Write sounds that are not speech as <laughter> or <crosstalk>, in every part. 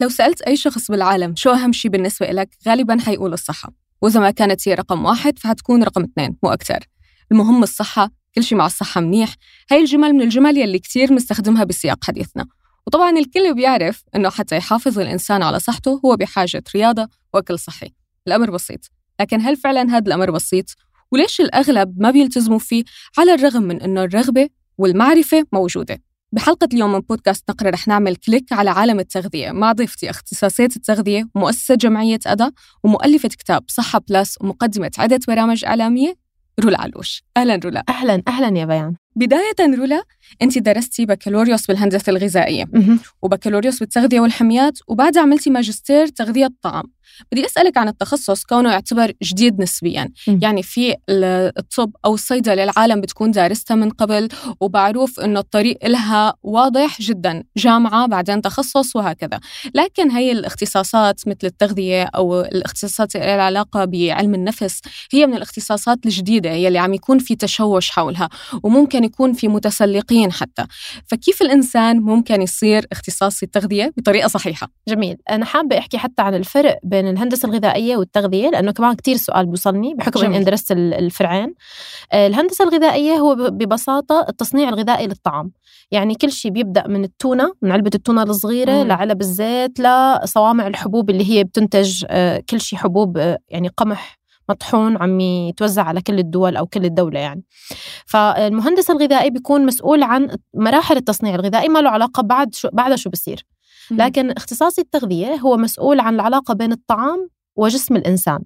لو سألت أي شخص بالعالم شو أهم شيء بالنسبة لك غالبا حيقول الصحة. وإذا ما كانت هي رقم واحد فحتكون رقم اثنين مو أكتر. المهم الصحة كل شيء مع الصحة منيح. هاي الجمل من الجمل يلي كتير مستخدمها بسياق حديثنا. وطبعا الكل بيعرف إنه حتى يحافظ الإنسان على صحته هو بحاجة رياضة وأكل صحي. الأمر بسيط. لكن هل فعلا هذا الأمر بسيط؟ وليش الأغلب ما بيلتزموا فيه على الرغم من إنه الرغبة والمعرفة موجودة؟ بحلقة اليوم من بودكاست نقرة رح نعمل كليك على عالم التغذية. مع ضيفتي اختصاصية التغذية ومؤسسة جمعية أدا ومؤلفة كتاب صحة بلس ومقدمة عدة برامج إعلامية رولا علوش. أهلا رولا أهلا أهلا يا بيان. بداية رولا أنت درستي بكالوريوس بالهندسة الغذائية. وبكالوريوس بالتغذية والحميات وبعدها عملتي ماجستير تغذية الطعام. بدي أسألك عن التخصص كونه يعتبر جديد نسبيا. م. يعني في الطب أو الصيدلة العالم بتكون دارستها من قبل وبعروف أنه الطريق لها واضح جدا جامعة بعدين تخصص وهكذا. لكن هي الاختصاصات مثل التغذية أو الاختصاصات اللي العلاقة بعلم النفس هي من الاختصاصات الجديدة يلي عم يكون في تشوش حولها. وممكن يكون في متسلقين حتى. فكيف الإنسان ممكن يصير اختصاصي التغذية بطريقة صحيحة؟ جميل. أنا حابة أحكي حتى عن الفرق بين الهندسة الغذائية والتغذية لأنه كمان كتير سؤال بيوصلني بحكم اني درست الفرعين. آه، الهندسة الغذائية هو ببساطة التصنيع الغذائي للطعام. يعني كل شيء بيبدأ من التونة من علبة التونة الصغيرة مم. لعلب الزيت لصوامع الحبوب اللي هي بتنتج آه، كل شيء حبوب آه، يعني قمح مطحون عم يتوزع على كل الدول أو كل الدولة يعني. فالمهندس الغذائي بيكون مسؤول عن مراحل التصنيع الغذائي ما له علاقة بعد شو بعد شو بصير. لكن اختصاصي التغذية هو مسؤول عن العلاقة بين الطعام وجسم الإنسان.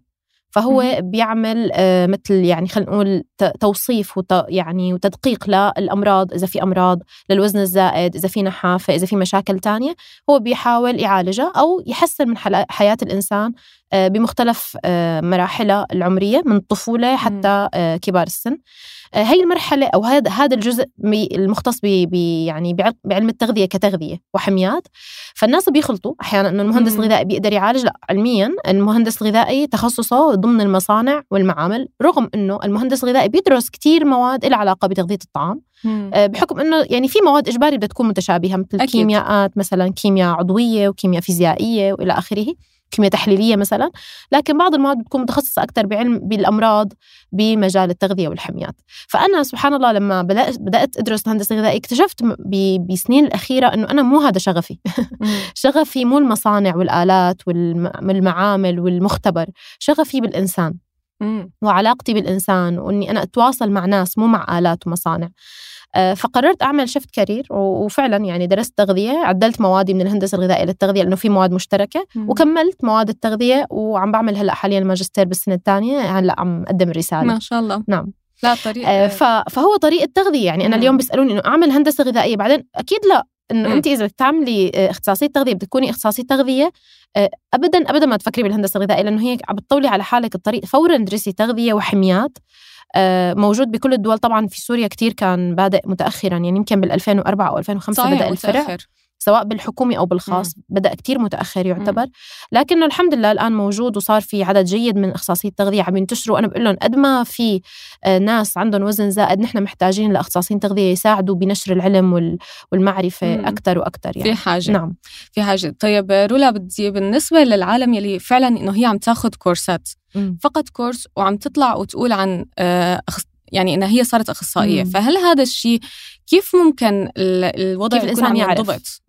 فهو. بيعمل آه مثل يعني خلينا نقول توصيف وت يعني وتدقيق للأمراض إذا في أمراض للوزن الزائد إذا في نحافة إذا في مشاكل تانية هو بيحاول يعالجها أو يحسن من حياة الإنسان بمختلف آه مراحلها العمرية من الطفوله حتى آه، كبار السن. آه، هي المرحلة أو هذا هذا الجزء المختص ب يعني بعلم التغذية كتغذية وحميات. فالناس بيخلطوا أحيانا إنه المهندس الغذائي بيقدر يعالج. لا علميا المهندس الغذائي تخصصه ضمن المصانع والمعامل رغم إنه المهندس الغذائي بيدرس كثير مواد لها علاقة بتغذية الطعام. آه، بحكم إنه يعني في مواد إجباري بدها تكون متشابهة مثل أكيد. كيمياءات مثلا كيمياء عضوية وكيمياء فيزيائية وإلى آخره. كيمياء تحليلية مثلا لكن بعض المواد بتكون متخصصة أكثر بعلم بالأمراض بمجال التغذية والحميات. فأنا سبحان الله لما بدأت أدرس الهندسه الغذائيه اكتشفت بسنين الأخيرة إنه أنا مو هذا شغفي. <laughs> شغفي مو المصانع والآلات والمعامل والمختبر شغفي بالإنسان. وعلاقتي بالإنسان وإني أنا أتواصل مع ناس مو مع آلات ومصانع. فقررت أعمل شفت كارير وفعلا يعني درست تغذية عدلت موادي من الهندسة الغذائية للتغذية لأنه في مواد مشتركة مم. وكملت مواد التغذية وعم بعمل هلأ حاليا الماجستير بالسنة الثانية هلأ عم أقدم الرسالة. ما شاء الله. نعم. لا طريق آه فهو طريق التغذيه يعني أنا اليوم بيسألوني إنه أعمل هندسة غذائية بعدين أكيد لا. إنه أنت إذا بتعملي آه، إختصاصية تغذية بتكوني إختصاصية تغذية آه، ابدا ابدا ما تفكري بالهندسة الغذائية لأنه هي عم بتطولي على حالك الطريق فورا ادرسي تغذية وحميات. آه، موجود بكل الدول طبعا في سوريا كتير كان بادئ متاخرا يعني يمكن بال 2004 أو 2005 بدأ الفرع متأخر. سواء بالحكومي أو بالخاص مم. بدأ كتير متأخر يعتبر. مم. لكنه الحمد لله الآن موجود وصار في عدد جيد من اختصاصيه التغذية. عم ينتشروا. أنا بقول لهم قد ما في آه، ناس عندهم وزن زائد نحن محتاجين لاختصاصيين تغذية يساعدوا بنشر العلم والمعرفة أكثر وأكثر يعني في حاجة. نعم. في حاجة. طيب رولا بدي بالنسبة للعالم يلي فعلا إنه هي عم تاخذ كورسات مم. فقط كورس وعم تطلع وتقول عن آه، يعني إنها هي صارت أخصائية. مم. فهل هذا الشيء كيف ممكن الوضع كيف الإنسان يعرف؟ ضبط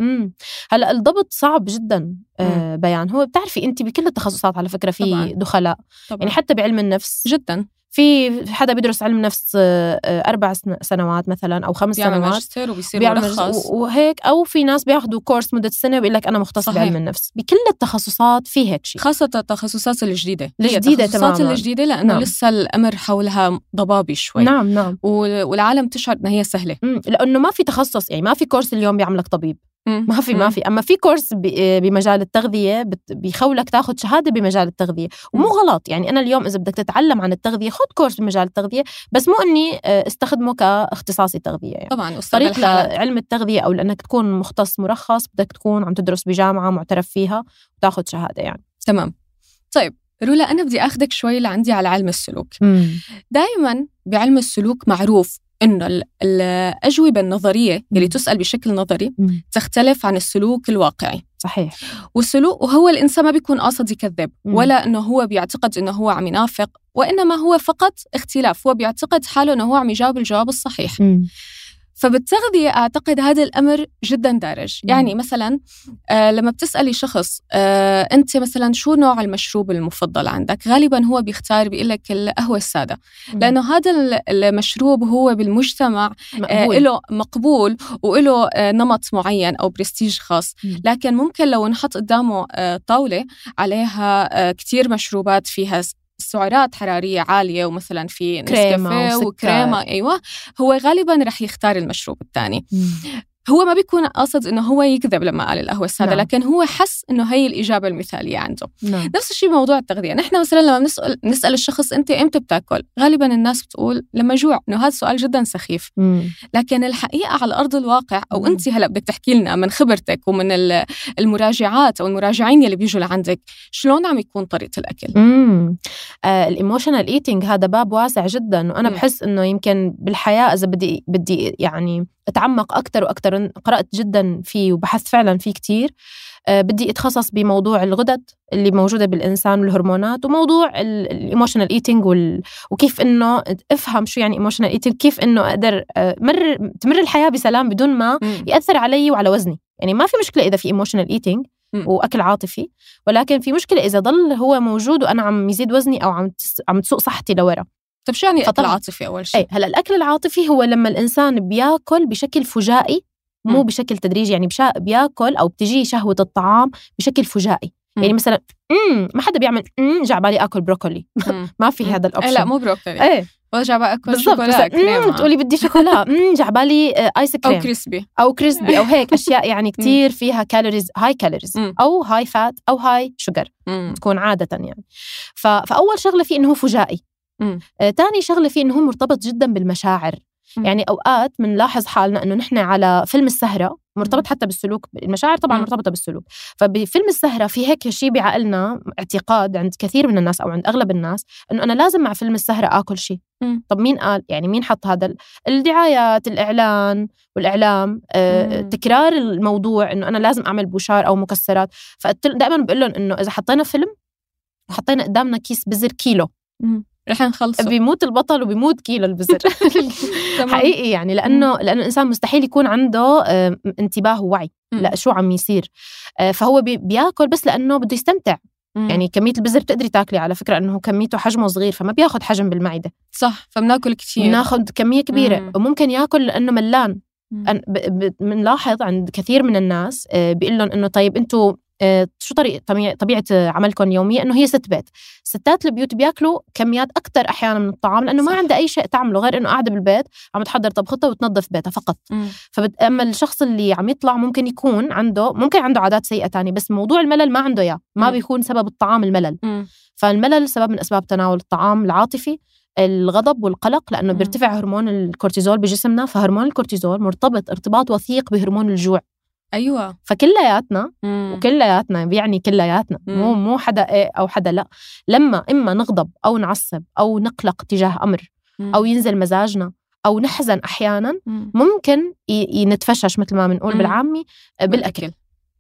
هلأ الضبط صعب جدا آه بيان. هو بتعرفي انت بكل التخصصات على فكرة في. دخلاء طبعاً. يعني حتى بعلم النفس. جدا. في حدا بيدرس علم نفس آه، أربع سنوات مثلا أو خمس بيعمل سنوات ماجستير وبيصير مرخص وهيك أو في ناس بياخذوا كورس مدة سنة وبيقول لك أنا مختص صحيح. بعلم النفس. بكل التخصصات في هيك شيء. خاصة التخصصات الجديدة. الجديدة التخصصات تماما. الجديدة لأنه نعم. لسه الأمر حولها ضبابي شوي. نعم نعم. والعالم تشعر إنها هي سهلة. لأنه ما في تخصص يعني ما في كورس اليوم بيعملك طبيب. ما في ما في. أما في كورس بمجال التغذية بيخولك تاخذ شهادة بمجال التغذية. ومو غلط. يعني أنا اليوم إذا بدك تتعلم عن التغذية خذ كورس بمجال التغذية. بس مو إني آه، استخدمه كاختصاصي تغذية. يعني. طبعا طريق لعلم التغذية أو لأنك تكون مختص مرخص بدك تكون عم تدرس بجامعة معترف فيها وتاخذ شهادة يعني. تمام. طيب رولا أنا بدي أخذك شوي لعندي على علم السلوك. دائما بعلم السلوك معروف. إنه الأجوبة النظرية اللي تسأل بشكل نظري تختلف عن السلوك الواقعي. صحيح. والسلوك وهو الإنسان ما بيكون قاصد يكذب ولا إنه هو بيعتقد إنه هو عم ينافق وإنما هو فقط اختلاف هو بيعتقد حاله إنه هو عم يجاوب الجواب الصحيح. م. فبالتغذية أعتقد هذا الأمر جدا دارج. يعني مثلا آه لما بتسألي شخص آه أنت مثلا شو نوع المشروب المفضل عندك؟ غالبا هو بيختار بيقول لك القهوة السادة. لأنه هذا المشروب هو بالمجتمع آه له مقبول وله آه نمط معين أو برستيج خاص. لكن ممكن لو نحط قدامه آه طاولة عليها آه كتير مشروبات فيها سعرات حرارية عالية ومثلا في نسكافيه وكريمة أيوة هو غالبا رح يختار المشروب الثاني. هو ما بيكون قاصد إنه هو يكذب لما قال القهوة السادة نعم. لكن هو حس إنه هي الإجابة المثالية عنده نعم. نفس الشيء موضوع التغذية نحن مثلا لما بنسال نسأل الشخص أنت إمتى بتأكل غالبا الناس بتقول لما جوع إنه هذا سؤال جدا سخيف مم. لكن الحقيقة على أرض الواقع أو. أنت هلأ بدك تحكي لنا من خبرتك ومن المراجعات أو المراجعين اللي بيجوا لعندك شلون عم يكون طريقة الأكل آه ال emotional eating هذا باب واسع جدا وأنا مم. بحس إنه يمكن بالحياة إذا بدي بدي يعني أتعمق أكثر وأكثر قرأت جدا فيه وبحثت فعلا فيه كثير أه بدي أتخصص بموضوع الغدد اللي موجودة بالإنسان والهرمونات وموضوع ال emotional eating وكيف إنه أفهم شو يعني emotional eating كيف إنه أقدر آه، مر تمر الحياة بسلام بدون ما يأثر علي وعلى وزني. يعني ما في مشكلة إذا في emotional eating وأكل عاطفي ولكن في مشكلة إذا ضل هو موجود وأنا عم يزيد وزني أو عم عم تسوق صحتي لورا. طيب شو يعني أكل عاطفي أول شيء؟ اي هلأ الأكل العاطفي هو لما الإنسان بيأكل بشكل فجائي مو م. بشكل تدريجي يعني بشا بيأكل أو بتجي شهوة الطعام بشكل فجائي. م. يعني مثلا امم ما حدا بيعمل امم جا بالي آكل بروكولي. <laughs> ما في هذا ال option. لا مو بروكولي. إيه. وجا عبالي آكل شوكولا كريمة. بتقولي بدي شوكولا. <laughs> امم جا بالي ice cream. أو crispy. أو crispy أو هيك <laughs> أشياء يعني كثير فيها calories high calories أو high fat أو high sugar تكون عادة يعني. فأول شغلة فيه إنه هو فجائي. آه، تاني شغلة فيه إنه هو مرتبط جدا بالمشاعر. مم. يعني أوقات بنلاحظ حالنا إنه نحن على فيلم السهرة مرتبط حتى بالسلوك المشاعر طبعا. مرتبطة بالسلوك. فبفيلم السهرة في هيك شيء بعقلنا اعتقاد عند كثير من الناس أو عند أغلب الناس إنه أنا لازم مع فيلم السهرة آكل شيء. طب مين قال؟ يعني مين حط هذا؟ الدعايات الإعلان والإعلام آه، تكرار الموضوع إنه أنا لازم أعمل بوشار أو مكسرات. فدائما بقول لهم إنه إذا حطينا فيلم وحطينا قدامنا كيس بزر كيلو. رح نخلصه. بيموت البطل وبيموت كيلو البزر <laughs> <laughs> حقيقي يعني لأنه لأنه الانسان مستحيل يكون عنده انتباه ووعي. لا شو عم يصير؟ آه، فهو بياكل بس لأنه بده يستمتع. يعني كمية البزر بتقدري تاكلي على فكرة انه كميته حجمه صغير فما بياخذ حجم بالمعدة. صح فبناكل كثير بناخذ كمية كبيرة. مم. وممكن ياكل لأنه ملان. بنلاحظ عند كثير من الناس آه، بيقول لهم إنه طيب أنتم شو طريقة طبيعة عملكم اليومية إنه هي ست بيت ستات البيوت بياكلوا كميات أكثر أحيانا من الطعام لأنه صح. ما عندها أي شيء تعمله غير إنه قاعدة بالبيت عم تحضر طبختها وتنظف بيتها فقط. فبت... أما الشخص اللي عم يطلع ممكن يكون عنده ممكن عنده عادات سيئة تانية بس موضوع الملل ما عنده إياه. ما بيكون سبب الطعام الملل. مم. فالملل سبب من أسباب تناول الطعام العاطفي الغضب والقلق لأنه بيرتفع هرمون الكورتيزول بجسمنا فهرمون الكورتيزول مرتبط ارتباط وثيق بهرمون الجوع. أيوه. فكلياتنا وكلياتنا بيعني كلياتنا مو مو حدا إيه أو حدا لا. لما إما نغضب أو نعصب أو نقلق تجاه أمر مم. أو ينزل مزاجنا أو نحزن أحيانا مم. ممكن نتفشش مثل ما بنقول بالعامي بالأكل.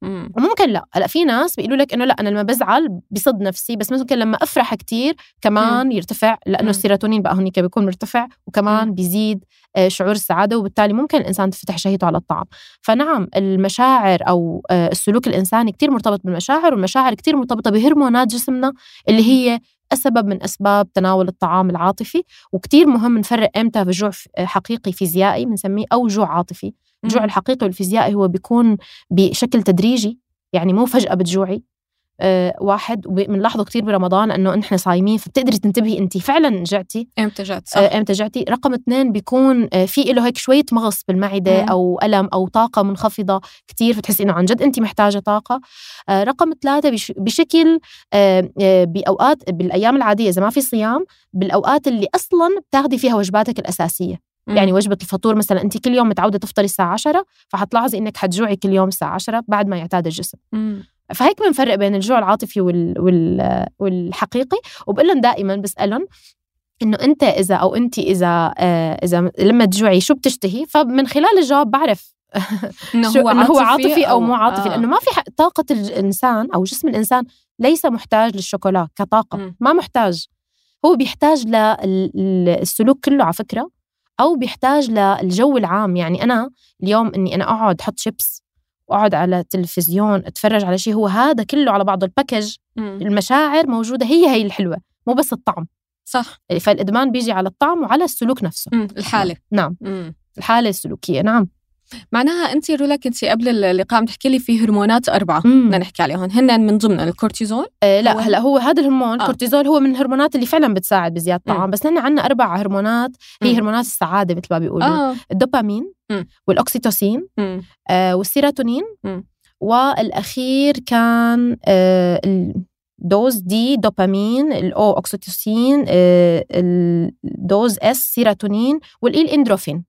وممكن لا. هلأ في ناس بيقولوا لك إنه لا أنا لما بزعل بصد نفسي بس ممكن لما أفرح كتير كمان مم. يرتفع لأنه السيروتونين بقى هونيك بيكون مرتفع وكمان مم. بيزيد آه، شعور السعادة وبالتالي ممكن الإنسان تفتح شهيته على الطعام. فنعم المشاعر أو آه، السلوك الإنساني كتير مرتبط بالمشاعر والمشاعر كتير مرتبطة بهرمونات جسمنا اللي هي سبب من أسباب تناول الطعام العاطفي. وكتير مهم نفرق إمتى بجوع حقيقي فيزيائي بنسميه أو جوع عاطفي. الجوع الحقيقي والفيزيائي هو بيكون بشكل تدريجي يعني مو فجأة بتجوعي. آه واحد وبنلاحظه كثير برمضان إنه نحن صايمين فبتقدري تنتبهي انت فعلا جعتي؟ إمتى جعت؟ صح. آه إمتى جعتي؟ رقم اثنين بيكون آه في له هيك شوية مغص بالمعدة مم. أو ألم أو طاقة منخفضة كثير فتحسي إنه عن جد انت محتاجة طاقة. آه رقم ثلاثة بش بشكل آه آه بأوقات بالأيام العادية إذا ما في صيام بالأوقات اللي أصلا بتاخذي فيها وجباتك الأساسية. مم. يعني وجبة الفطور مثلا انت كل يوم متعودة تفطري الساعة 10 فحتلاحظي إنك حتجوعي كل يوم الساعة 10 بعد ما يعتاد الجسم مم. فهيك بنفرق بين الجوع العاطفي وال... وال... والحقيقي وبقول لهم دائما بسألهم إنه أنت إذا أو انت إذا آه إذا لما تجوعي شو بتشتهي فمن خلال الجواب بعرف <laughs> إنه شو هو هو عاطفي أو مو عاطفي آه. لأنه ما في حق طاقة الإنسان أو جسم الإنسان ليس محتاج للشوكولا كطاقة مم. ما محتاج هو بيحتاج للسلوك كله على فكرة أو بيحتاج للجو العام. يعني أنا اليوم إني أنا أقعد أحط شيبس وأقعد على التلفزيون أتفرج على شيء هو هذا كله على بعضه. ال package. المشاعر موجودة. هي هي الحلوة مو بس الطعم. صح. فالإدمان بيجي على الطعم وعلى السلوك نفسه. مم. الحالة. نعم. مم. الحالة السلوكية نعم. معناها أنت رولا كنتي قبل اللقاء عم تحكي لي في هرمونات أربعة. بدنا نحكي عليهم هن من ضمن الكورتيزول آه لا هو- هلا هو هذا الهرمون آه. الكورتيزول هو من الهرمونات اللي فعلا بتساعد بزيادة. الطعام بس نحن عندنا أربع هرمونات هي مم. هرمونات السعادة مثل ما بيقولوا آه الدوبامين مم. والأكسيتوسين مم. آه والسيروتونين مم. والأخير كان آه ال DOSE D دوبامين ال O اوكسيتوسين آه ال DOSE S سيروتونين وال E الإندورفين.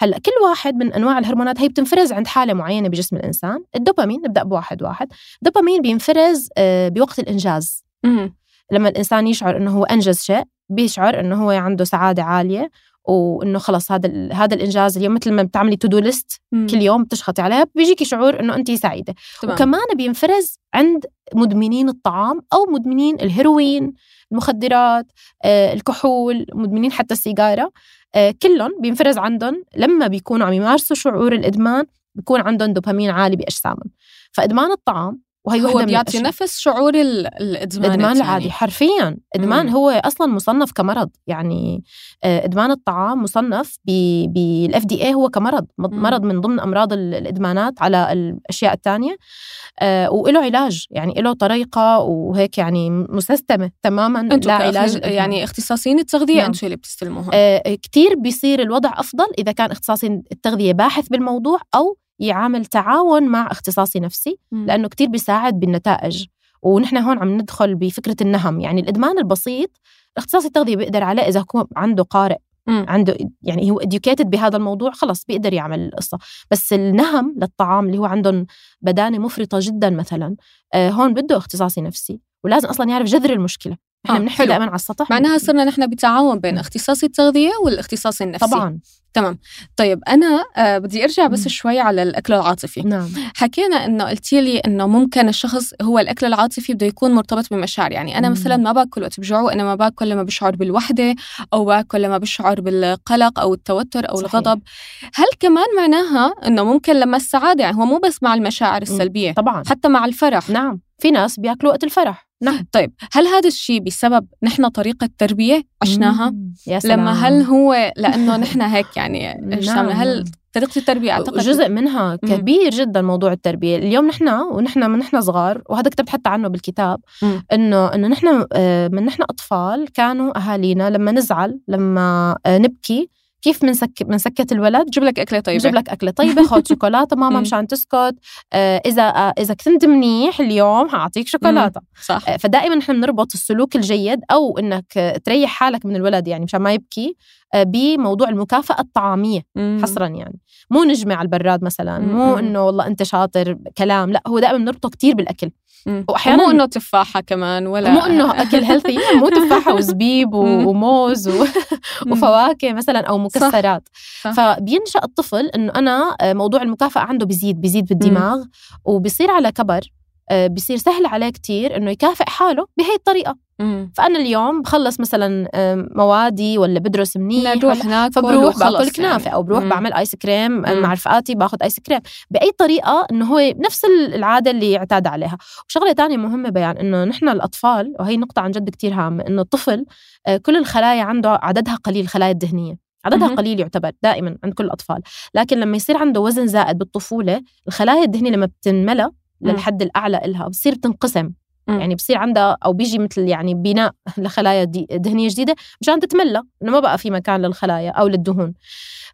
هلأ كل واحد من أنواع الهرمونات هي بتنفرز عند حالة معينة بجسم الإنسان. الدوبامين نبدأ بواحد واحد. الدوبامين بينفرز آه بوقت الإنجاز. مم. لما الإنسان يشعر إنه هو أنجز شيء بيشعر إنه هو عنده سعادة عالية. وإنه خلص هذا هذا الإنجاز اليوم مثل ما بتعملي to do list. كل يوم بتشخطي عليها بيجيكي شعور إنه انت سعيدة تمام. وكمان بينفرز عند مدمنين الطعام أو مدمنين الهيروين المخدرات آه، الكحول مدمنين حتى السيجارة آه، كلهم بينفرز عندهم لما بيكونوا عم يمارسوا شعور الإدمان بيكون عندهم دوبامين عالي بأجسامهم فإدمان الطعام وهي هو بيعطي نفس شعور ال- الإدمان الإدمان. العادي حرفيا إدمان مم. هو أصلا مصنف كمرض يعني آه، إدمان الطعام مصنف بالإف دي اي هو كمرض مم. مرض من ضمن أمراض ال- الإدمانات على الأشياء الثانية وله علاج يعني له طريقة وهيك يعني مسستمة تماما لا علاج. يعني اختصاصيين التغذية نعم. أنتم اللي بتستلموهم آه، كتير بيصير الوضع أفضل إذا كان اختصاصي التغذية باحث بالموضوع أو يعامل تعاون مع اختصاصي نفسي مم. لأنه كتير بيساعد بالنتائج ونحن هون عم ندخل بفكرة النهم يعني الإدمان البسيط اختصاصي التغذية بيقدر عليه إذا هو عنده قارئ مم. عنده يعني هو educated بهذا الموضوع خلص بيقدر يعمل القصة بس النهم للطعام اللي هو عندهم بدانة مفرطة جدا مثلا آه، هون بده اختصاصي نفسي ولازم أصلا يعرف جذر المشكلة إحنا آه، بنحكي. دائما على السطح. معناها صرنا نحن بتعاون بين مم. اختصاصي التغذية والاختصاصي النفسي. طبعا. تمام. طيب أنا آه بدي أرجع بس مم. شوي على الأكل العاطفي. نعم. حكينا إنه قلتي لي إنه ممكن الشخص هو الأكل العاطفي بده يكون مرتبط بمشاعر. يعني أنا مم. مثلا ما باكل وقت بجوع أنا ما باكل لما بشعر بالوحدة أو باكل لما بشعر بالقلق أو التوتر أو صحيح. الغضب. هل كمان معناها إنه ممكن لما السعادة يعني هو مو بس مع المشاعر السلبية طبعا. حتى مع الفرح؟ نعم. في ناس بيأكلوا وقت الفرح. نعم <laughs> طيب هل هذا الشيء بسبب نحن طريقة تربيه عشناها مم. يا سلام. لما هل هو <laughs> لأنه نحن هيك يعني <laughs> نعم. هل طريقة التربية أعتقد جزء منها كبير جدا موضوع التربية اليوم نحن ونحن من نحن صغار وهذا كتبت حتى عنه بالكتاب مم. إنه إنه نحن آه، من نحن أطفال كانوا أهالينا لما نزعل لما آه، نبكي كيف بنسك بنسكت الولد بجيب لك أكلة طيبة بجيب لك أكلة طيبة خذ <laughs> شوكولاتة ماما. مشان تسكت آه، إذا آه، إذا كنت منيح اليوم حاعطيك شوكولاتة صح آه، فدائما نحن بنربط السلوك الجيد أو إنك تريح حالك من الولد يعني مشان ما يبكي بموضوع المكافأة الطعامية مم. حصرا يعني مو نجمة على البراد مثلا مم. مو. إنه والله أنت شاطر كلام لا هو دائما بنربطه كتير بالأكل مم. وأحياناً- مو إنه تفاحة كمان ولا مو إنه أكل هيلثي مو تفاحة وزبيب. وموز و... <laughs> وفواكه مثلا أو مكسرات صح. فبينشأ الطفل إنه أنا آه، موضوع المكافأة عنده بيزيد بيزيد بالدماغ وبيصير على كبر آه، بيصير سهل عليه كتير إنه يكافئ حاله بهي الطريقة مم. فأنا اليوم بخلص مثلا آه، موادي ولا بدرس منيح نروح ولا ناكل فبروح باكل كنافة يعني. أو بروح مم. بعمل ايس كريم مم. مع رفقاتي باخذ ايس كريم بأي طريقة إنه هو نفس العادة اللي اعتاد عليها وشغلة تانية مهمة بيان إنه نحن الأطفال وهي نقطة عن جد كتير هامة إنه الطفل آه، كل الخلايا عنده عددها قليل الخلايا الدهنيه عددها مهم. قليل يعتبر دائما عند كل الأطفال لكن لما يصير عنده وزن زائد بالطفولة الخلايا الدهنيه لما بتنملى مم. للحد الأعلى إلها بتصير تنقسم مم. يعني بصير عندها أو بيجي مثل يعني بناء <laughs> لخلايا دهنية جديدة مشان تتملى إنه ما بقى في مكان للخلايا أو للدهون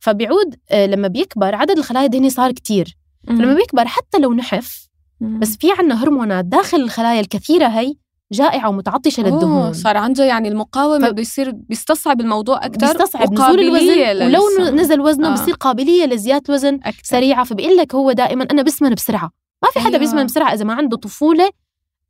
فبيعود آه، لما بيكبر عدد الخلايا الدهنيه صار كتير. فلما بيكبر حتى لو نحف. بس في عنا هرمونات داخل الخلايا الكثيرة هي جائعة ومتعطشة للدهون صار عنده يعني المقاومة ف- بده يصير بيستصعب الموضوع أكثر بيستصعب نزول الوزن ولو. نزل وزنه آه. بصير قابلية لزيادة وزن أكتر. سريعة فبيقول لك هو دائما أنا بسمن بسرعة ما في حدا أيوة. بيسمن بسرعة إذا ما عنده طفولة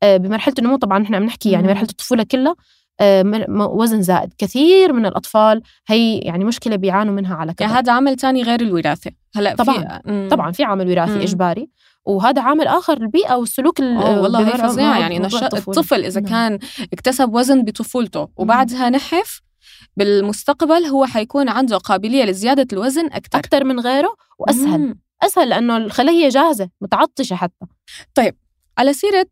آه، بمرحلة النمو طبعا نحن عم نحكي يعني مم. مرحلة الطفولة كلها آه، وزن زائد. كثير من الأطفال هي يعني مشكلة بيعانوا منها على كبر. يعني هذا عامل تاني غير الوراثة. هلأ طبعا. في... طبعا في عامل وراثي إجباري وهذا عامل آخر البيئة والسلوك والله هي فظيعه يعني انه الطفل إذا نعم. كان اكتسب وزن بطفولته وبعدها نحف بالمستقبل هو حيكون عنده قابلية لزيادة الوزن أكثر أكثر من غيره وأسهل. مم. أسهل لأنه الخليه جاهزة متعطشة حتى طيب على سيرة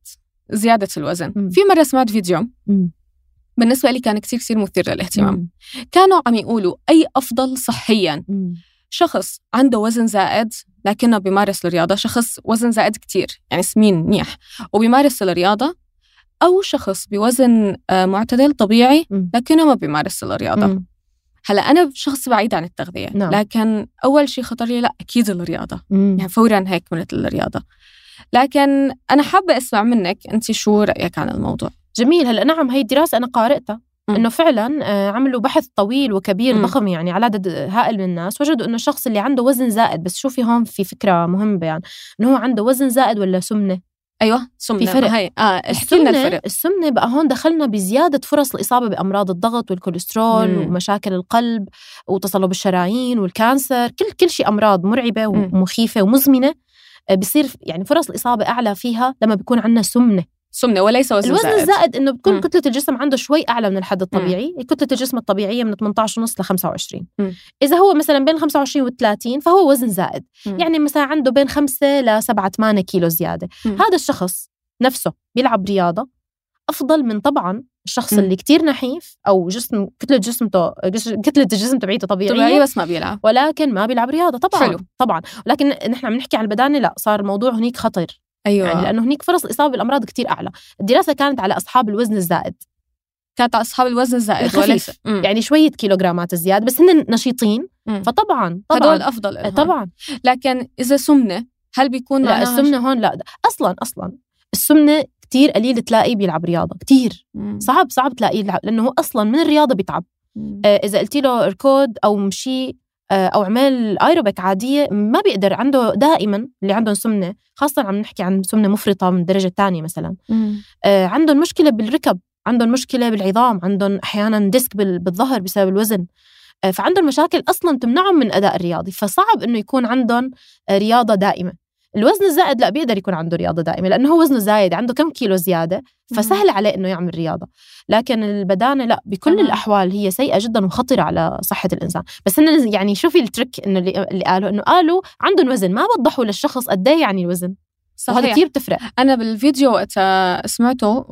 زيادة الوزن مم. في مرة سمعت فيديو مم. بالنسبة لي كان كثير كثير مثير للاهتمام مم. كانوا عم يقولوا أي أفضل صحيا مم. شخص عنده وزن زائد لكنه بيمارس الرياضة شخص وزن زائد كتير يعني سمين منيح وبيمارس الرياضة أو شخص بوزن آه، معتدل طبيعي لكنه ما بيمارس الرياضة هلا أنا شخص بعيد عن التغذية نعم. لكن أول شيء خطر لي لا أكيد الرياضة. مم. يعني فورا هيك كنت الرياضة. لكن أنا حابة أسمع منك أنت شو رأيك عن الموضوع؟ جميل. هلا نعم هي الدراسة أنا قارئتها. إنه فعلا آه، عملوا بحث طويل وكبير م. ضخم يعني على عدد هائل من الناس وجدوا إنه الشخص اللي عنده وزن زائد بس شوفي هون في فكرة مهمة يعني إنه هو عنده وزن زائد ولا سمنة؟ أيوه سمنة في فرق. هي؟ آه احكي لنا الفرق. السمنة بقى هون دخلنا بزيادة فرص الإصابة بأمراض الضغط والكوليسترول مم. ومشاكل القلب وتصلب الشرايين وال cancer كل كل شيء أمراض مرعبة ومخيفة ومزمنة آه، بصير يعني فرص الإصابة أعلى فيها لما بيكون عندنا سمنة. سمنه وليس وزن الوزن زائد الزائد إنه بتكون م. كتلة الجسم عنده شوي أعلى من الحد الطبيعي م. كتلة الجسم الطبيعية من 18 ونص ل 25 م. إذا هو مثلا بين 25 و 30 فهو وزن زائد م. يعني مثلا عنده بين 5 ل 7 8 كيلو زيادة م. هذا الشخص نفسه بيلعب رياضة أفضل من طبعا الشخص م. اللي كتير نحيف أو جسم كتلة جسمته كتلة الجسم تبعيته طبيعية طبيعية بس ما بيلعب ولكن ما بيلعب رياضة طبعا حلو. طبعا لكن نحن عم نحكي عن البدانة لا صار الموضوع هنيك خطر أيوه. يعني لأنه هنيك فرص الإصابة بالأمراض كتير أعلى. الدراسة كانت على أصحاب الوزن الزائد. كانت على أصحاب الوزن الزائد خفيف يعني شوية كيلوغرامات زيادة بس هن نشيطين. مم. فطبعا طبعا. هدول أفضل إلهم. طبعا. لكن إذا سمنة هل بيكون لا السمنة هون لا. أصلا أصلا. السمنة كتير قليل تلاقيه بيلعب رياضة كتير. مم. صعب صعب تلاقيه لأنه هو أصلا من الرياضة بيتعب. آه إذا قلتي له اركض أو مشي أو اعمال ايروبيك عادية ما بيقدر عنده دائما اللي عندهم سمنة خاصة عم نحكي عن سمنة مفرطة من الدرجه الثانية مثلا. آه عندهم مشكلة بالركب عندهم مشكلة بالعظام عندهم أحيانا ديسك بالظهر بسبب الوزن. آه فعندهم مشاكل أصلا تمنعهم من الاداء الرياضي فصعب إنه يكون عندهم آه، رياضة دائمة. الوزن الزائد لا بيقدر يكون عنده رياضة دائمة لأنه هو وزنه زايد عنده كم كيلو زيادة فسهل عليه إنه يعمل رياضة. لكن البدانة لا بكل آه. الأحوال هي سيئة جدا وخطره على صحة الإنسان. بس إنه يعني شوفي الترك إنه اللي قالوا إنه قالوا عندهم وزن ما وضحوا للشخص قد إيه يعني الوزن. صحيح. وهذا كثير بتفرق. أنا بالفيديو وقت سمعته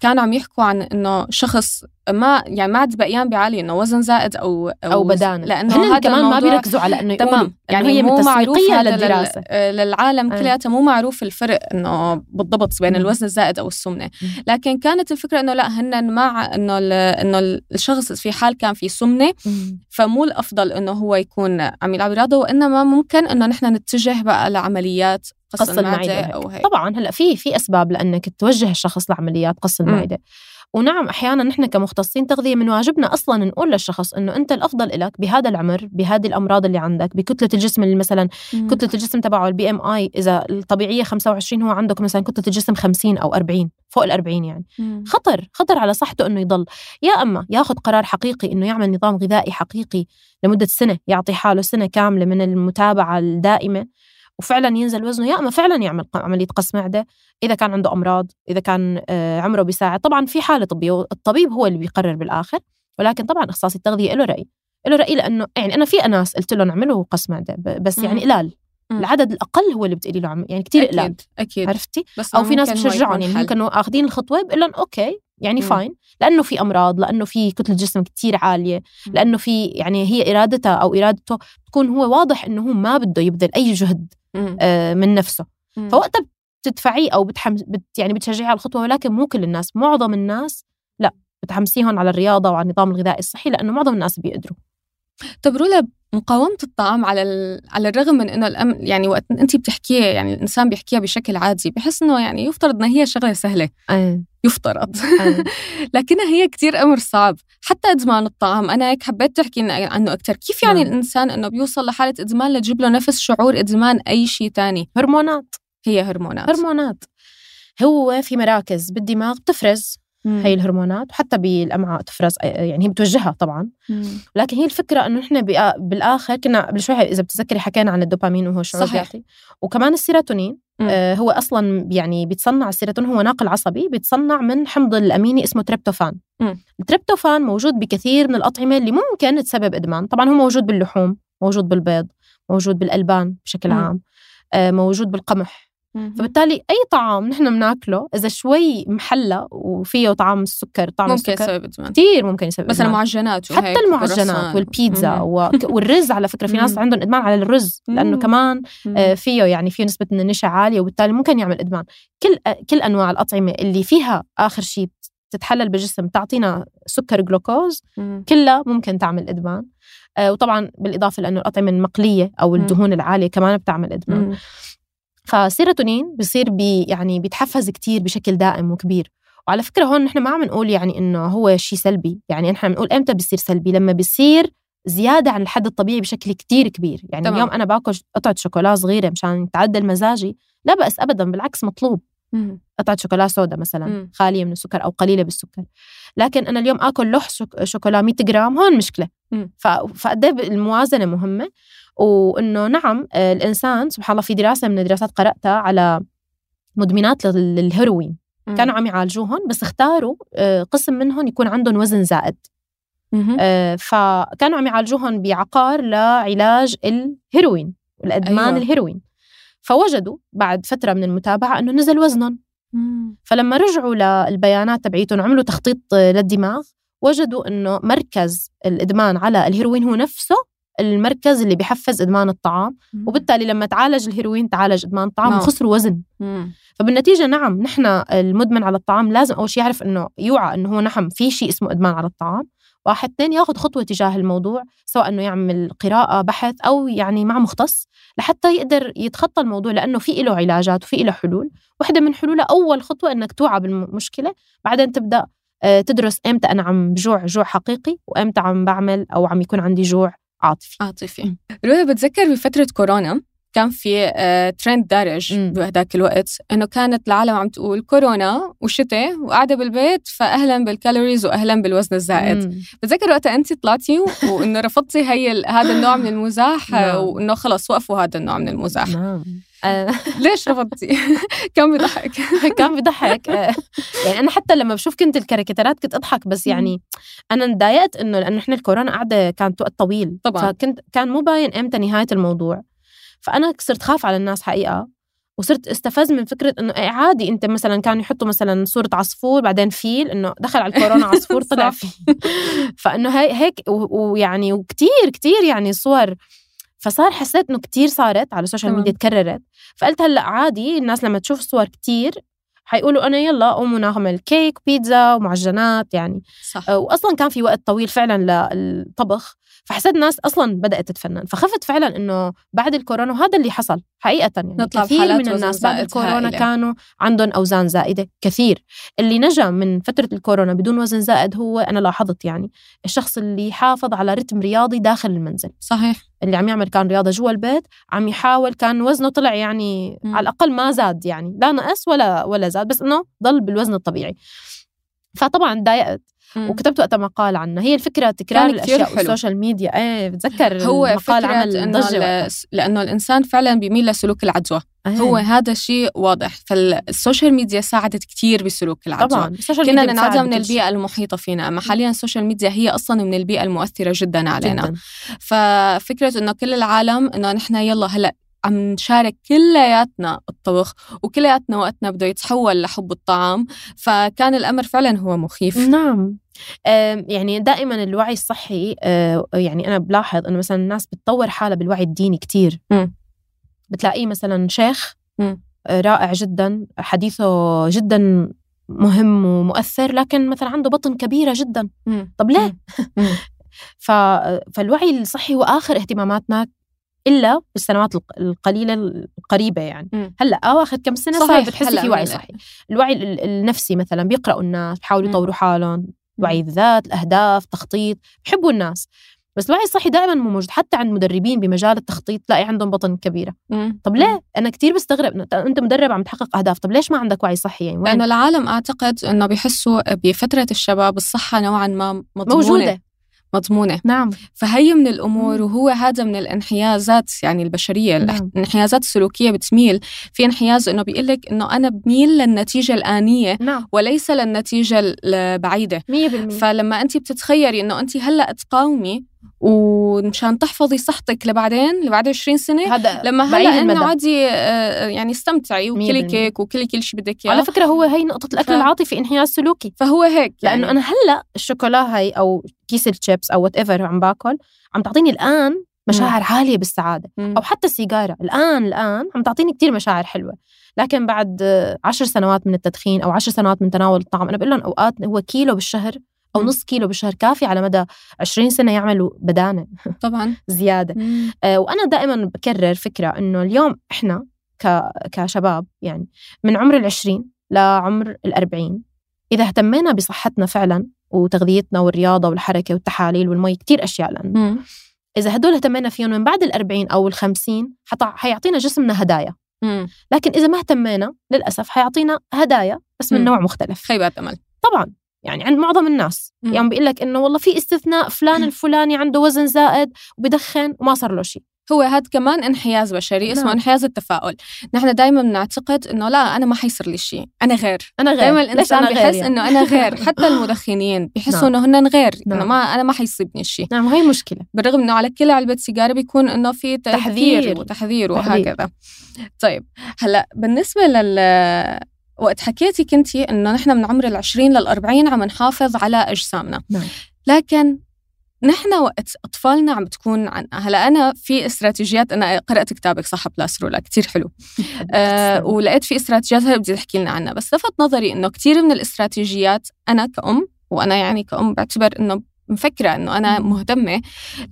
كانوا عم يحكوا عن إنه شخص ما يعني ما عاد بقيان بعالي إنه وزن زائد أو أو, أو بدانه. لأنه هذا كمان ما بيركزوا على إنه تمام. يعني هي مو معروف للدراسة. للعالم آه. كلياتها مو معروف الفرق إنه بالضبط بين الوزن الزائد أو السمنة. لكن كانت الفكرة إنه لا هن مع إنه إنه الشخص في حال كان في سمنة فمو الأفضل إنه هو يكون عم يلعب رياضة وإنما ممكن إنه نحن نتجه بقى لعمليات قص, قص المعدة أو هيك. طبعا هلأ في في أسباب لأنك توجه الشخص لعمليات قص المعدة. ونعم أحيانا نحن كمختصين تغذية من واجبنا أصلا نقول للشخص إنه أنت الأفضل لك بهذا العمر بهذه الأمراض اللي عندك بكتلة الجسم اللي مثلا مم. كتلة الجسم تبعه ال BMI إذا الطبيعية 25 هو عندك مثلا كتلة الجسم 50 أو 40 فوق ال 40 يعني. مم. خطر خطر على صحته إنه يضل. يا أما ياخذ قرار حقيقي إنه يعمل نظام غذائي حقيقي لمدة سنة يعطي حاله سنة كاملة من المتابعة الدائمة وفعلا ينزل وزنه يا أما فعلا يعمل عملية قص معدة إذا كان عنده أمراض إذا كان آه، عمره بيساعد. طبعا في حالة طبية الطبيب هو اللي بيقرر بالآخر ولكن طبعا اخصائي التغذية له رأي. له رأي لأنه يعني أنا في ناس قلت لهم اعملوا قص معدة بس يعني قلال العدد الأقل هو اللي بتقولي له يعني كثير قلال أكيد أكيد. عرفتي؟ بس أو في ناس بتشجعهم يعني ممكن آخذين الخطوة بقول لهم okay يعني مم. fine. لأنه في أمراض لأنه في كتله جسم كثير عالية لأنه في يعني هي ارادتها أو إرادته تكون هو واضح إنه هو ما بده يبذل أي جهد من نفسه. فوقتها بتدفعيه أو بتحمس بت يعني بتشجعيه على الخطوة ولكن مو كل الناس. معظم الناس لا بتحمسيهم على الرياضة وعلى النظام الغذائي الصحي لأنه معظم الناس بيقدروا. طب رولا مقاومة الطعام على على الرغم من إنه الأم يعني وقت انت بتحكيها يعني الإنسان بيحكيها بشكل عادي بحس إنه يعني يفترض إنها هي شغلة سهلة. أي. يفترض. أي. <laughs> لكنها هي كتير أمر صعب. حتى إدمان الطعام أنا هيك حبيت تحكي عنه أكثر كيف يعني نعم. الإنسان إنه بيوصل لحالة إدمان لتجيب له نفس شعور إدمان أي شيء تاني؟ هرمونات. هي هرمونات. هرمونات. هو في مراكز بالدماغ بتفرز. هي الهرمونات وحتى بالأمعاء تفرز يعني هي بتوجهها طبعا. لكن هي الفكرة إنه نحن بالآخر كنا قبل شوي إذا بتتذكري حكينا عن الدوبامين وهو شعور صحيح. ذاتي. وكمان السيروتونين آه هو أصلا يعني بيتصنع السيروتونين هو ناقل عصبي بيتصنع من حمض الأميني اسمه تريبتوفان. التريبتوفان موجود بكثير من الأطعمة اللي ممكن تسبب إدمان. طبعا هو موجود باللحوم موجود بالبيض موجود بالألبان بشكل عام آه موجود بالقمح. فبالتالي أي طعام نحن بناكله إذا شوي محلى وفيه طعم السكر طعم ممكن يسبب ادمان كثير ممكن يسبب مثلا معجنات حتى المعجنات والبيتزا <laughs> والرز على فكرة في ناس عندهم إدمان على الرز لأنه كمان آه، فيه يعني فيه نسبة النشا عالية وبالتالي ممكن يعمل إدمان. كل كل أنواع الأطعمة اللي فيها آخر شيء تتحلل بالجسم تعطينا سكر جلوكوز كلها ممكن تعمل إدمان. آه، وطبعا بالإضافة لأنه الأطعمة المقلية أو الدهون العالية كمان بتعمل إدمان. فالسيروتونين بصير بي يعني بيتحفز كتير بشكل دائم وكبير. وعلى فكرة هون نحن ما عم نقول يعني إنه هو شيء سلبي يعني نحن عم نقول إمتى بيصير سلبي؟ لما بيصير زيادة عن الحد الطبيعي بشكل كتير كبير. يعني طبعا. اليوم أنا باكل قطعة شوكولا صغيرة مشان تعدل مزاجي لا بأس أبدا بالعكس مطلوب. قطعة شوكولا سودا مثلا مم. خالية من السكر أو قليلة بالسكر. لكن أنا اليوم آكل لوح شوكولا 100 جرام هون مشكلة. فقد الموازنة مهمة؟ وإنه نعم آه، الإنسان سبحان الله في دراسة من الدراسات قرأتها على مدمنات للهيروين. كانوا عم يعالجوهم بس اختاروا آه، قسم منهم يكون عندهم وزن زائد. آه، فكانوا عم يعالجوهم بعقار لعلاج الهيروين الإدمان أيوة. الهيروين. فوجدوا بعد فترة من المتابعة إنه نزل وزنهم فلما رجعوا للبيانات تبعيتهم وعملوا تخطيط للدماغ وجدوا إنه مركز الإدمان على الهيروين هو نفسه المركز اللي بيحفز إدمان الطعام مم. وبالتالي لما تعالج الهيروين تعالج إدمان الطعام نعم. وخسروا وزن مم. فبالنتيجة نعم نحن المدمن على الطعام لازم أول شيء يعرف إنه يوعى إنه هو نعم في شيء اسمه إدمان على الطعام واحد اثنين ياخذ خطوة تجاه الموضوع سواء إنه يعمل قراءة بحث أو يعني مع مختص لحتى يقدر يتخطى الموضوع لأنه في له علاجات وفي له حلول واحدة من حلولها أول خطوة إنك توعى بالمشكلة بعدين تبدأ آه، تدرس إمتى أنا عم بجوع جوع حقيقي وإمتى عم بعمل أو عم يكون عندي جوع عاطفي. عاطفي. رويا بتذكر بفترة كورونا كان في ترند آه، دارج بهداك الوقت إنه كانت العالم عم تقول كورونا وشتاء وقاعدة بالبيت فاهلا بالكالوريز واهلا بالوزن الزائد. بتذكر وقتها انت طلعتي وإنه رفضتي هي هذا النوع من المزاح نعم. وإنه خلص وقفوا هذا النوع من المزاح. نعم. آه، ليش رفضتي؟ <laughs> كان بيضحك. <laughs> كان بيضحك. <laughs> آه، يعني أنا حتى لما بشوف كنت الكاريكاتيرات كنت أضحك بس يعني أنا انضايقت إنه لأنه إحنا الكورونا قاعدة كانت وقت طويل. طبعا. فكنت كان مو باين إمتى نهاية الموضوع. فأنا صرت خاف على الناس حقيقة وصرت استفز من فكرة إنه إيه عادي أنت مثلا كانوا يحطوا مثلا صورة عصفور بعدين فيل إنه دخل على الكورونا عصفور طلع فيل. فإنه هي هيك ويعني وكتير كتير يعني صور فصار حسيت إنه كتير صارت على السوشيال ميديا تكررت. فقلت هلأ عادي الناس لما تشوف صور كتير حيقولوا إنه يلا قوموا نعمل كيك بيتزا ومعجنات يعني. صح. واصلا كان في وقت طويل فعلا للطبخ. فحسيت الناس أصلا بدأت تتفنن فخفت فعلا إنه بعد الكورونا وهذا اللي حصل حقيقه يعني نطلع كثير من الناس بعد الكورونا هائلة. كانوا عندهم أوزان زائدة كثير اللي نجا من فترة الكورونا بدون وزن زائد هو أنا لاحظت يعني الشخص اللي حافظ على رتم رياضي داخل المنزل صحيح اللي عم يعمل كان رياضة جوا البيت عم يحاول كان وزنه طلع يعني م. على الأقل ما زاد يعني لا نقص ولا ولا زاد بس إنه ضل بالوزن الطبيعي فطبعا انضايقت وكتبت وقتها مقال عنها هي الفكرة تكرار الأشياء والسوشيال ميديا. إيه بتذكر <laughs> هو مقال عمل إنه لأنه الإنسان فعلا بيميل لسلوك العدوى. أيه. هو هذا الشيء واضح. فالسوشيال ميديا ساعدت كثير بسلوك العدوى. طبعا. كنا ننعزل من البيئة المحيطة فينا. أما حاليا السوشيال ميديا هي أصلا من البيئة المؤثرة جدا علينا. جداً. ففكرة إنه كل العالم إنه نحن يلا هلأ عم نشارك كلياتنا الطبخ وكلياتنا وقتنا بده يتحول لحب الطعام فكان الأمر فعلا هو مخيف. نعم. يعني دائما الوعي الصحي آه، يعني أنا بلاحظ أنه مثلا الناس بتطور حالها بالوعي الديني كتير. بتلاقيه مثلا شيخ آه، رائع جدا حديثه جدا مهم ومؤثر لكن مثلا عنده بطن كبيرة جدا. طب ليه؟ <laughs> فالوعي الصحي هو آخر اهتماماتنا إلا بالسنوات القليلة القريبة يعني. م. هلأ اواخر كم سنة صار بتحسي في وعي صحي الوعي النفسي مثلا بيقرأوا الناس بيحاولوا يطوروا حالهم. وعي الذات الأهداف تخطيط بحبوا الناس. بس الوعي الصحي دائما مو موجود. حتى عند مدربين بمجال التخطيط تلاقي عندهم بطن كبيرة. مم. طب ليه؟ أنا كتير بستغرب. أنت مدرب عم تحقق أهداف طب ليش ما عندك وعي صحي يعني؟ لأنه العالم أعتقد أنه بيحسوا بفترة الشباب الصحة نوعا ما مضمونة. موجودة. مضمونة. نعم. فهي من الأمور. وهو هذا من الانحيازات يعني البشرية نعم. الانحيازات السلوكية بتميل. في انحياز أنه بيقول لك أنه أنا بميل للنتيجة الآنية نعم. وليس للنتيجة البعيدة. 100% فلما أنت بتتخيري أنه أنت هلأ تقاومي ومشان تحفظي صحتك لبعدين لبعد 20 سنة هذا لمو هلا إنه. عادي آه، يعني استمتعي وكلي. كيك وكلي كل شيء بدك على اياه فكرة هو هي نقطة الأكل ف- العاطفي انحياز سلوكي. فهو هيك يعني. لأنه أنا هلا الشوكولا هي أو كيس الشيبس أو whatever عم باكل عم تعطيني الآن مشاعر عالية بالسعادة. مم. أو حتى السيجارة. الآن الآن عم تعطيني كتير مشاعر حلوة. لكن بعد آه، عشر سنوات من التدخين أو عشر سنوات من تناول الطعام أنا بقول لهم أوقات هو كيلو بالشهر أو. نص كيلو بالشهر كافي على مدى 20 سنة يعملوا بدانة <laughs> طبعا زيادة مم. آه، وأنا دائما بكرر فكرة إنه اليوم إحنا ك... كشباب يعني من عمر العشرين لعمر الأربعين إذا اهتمينا بصحتنا فعلا وتغذيتنا والرياضة والحركة والتحاليل والمي كتير أشياء مم. إذا هدول اهتمينا فيهم من بعد الأربعين أو الخمسين حتع... حيعطينا جسمنا هدايا مم. لكن إذا ما اهتمينا للأسف حيعطينا هدايا بس من مم. نوع مختلف خيبات أمل طبعا يعني عند معظم الناس مم. يعني بيقول لك إنه والله في استثناء فلان الفلاني عنده وزن زائد وبدخن وما صار له شيء هو هذا كمان انحياز بشري اسمه نعم. انحياز التفاؤل نحن دائما بنعتقد إنه لا أنا ما حيصير لي شيء أنا غير أنا غير دائما ليش الإنسان أنا بحس يعني؟ إنه أنا غير <laughs> حتى المدخنين بيحسوا نعم. إنه هن غير إنه نعم. ما أنا ما حيصيبني شيء نعم هي مشكلة بالرغم إنه على كل علبة سيجارة بيكون إنه في تحذير. تحذير وتحذير تحذير. وهكذا طيب هلأ بالنسبة لل وقت حكيتي كنتي انه نحن من عمر العشرين للأربعين عم نحافظ على أجسامنا نعم. لكن نحن وقت أطفالنا عم بتكون عن هلا أنا في استراتيجيات أنا قرأت كتابك صح بلاس رولا كثير حلو <laughs> آه ولقيت في استراتيجيات هلا بدي تحكي لنا عنها بس لفت نظري إنه كثير من الاستراتيجيات أنا كأم وأنا يعني كأم بعتبر إنه مفكرة إنه أنا. مهتمة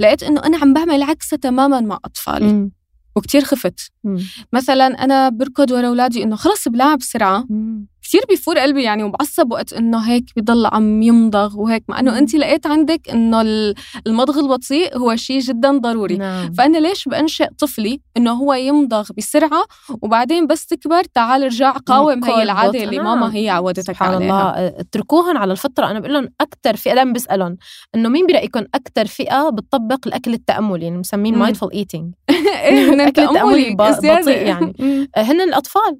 لقيت إنه أنا عم بعمل عكسها تماما مع أطفالي. وكتير خفت مم. مثلا أنا بركض ورا أولادي إنه خلص بلعب بسرعة مم. كثير بيفور قلبي يعني وبعصب وقت إنه هيك بضل عم يمضغ وهيك مع إنه. انت لقيت عندك إنه ال- المضغ البطيء هو شيء جدا ضروري نعم فأنا ليش بأنشئ طفلي إنه هو يمضغ بسرعة وبعدين بس تكبر تعال ارجع قاوم هي العادة. اللي نعم. ماما هي عودتك سبحان عليها الله اتركوهن على الفطرة أنا بقول لهم أكثر فئة دائما بسألهم إنه مين برايكم أكثر فئة بتطبق الأكل التأملي يعني مسمين. mindful <laughs> eating ب- زيادة. بطيء يعني. هن الأطفال.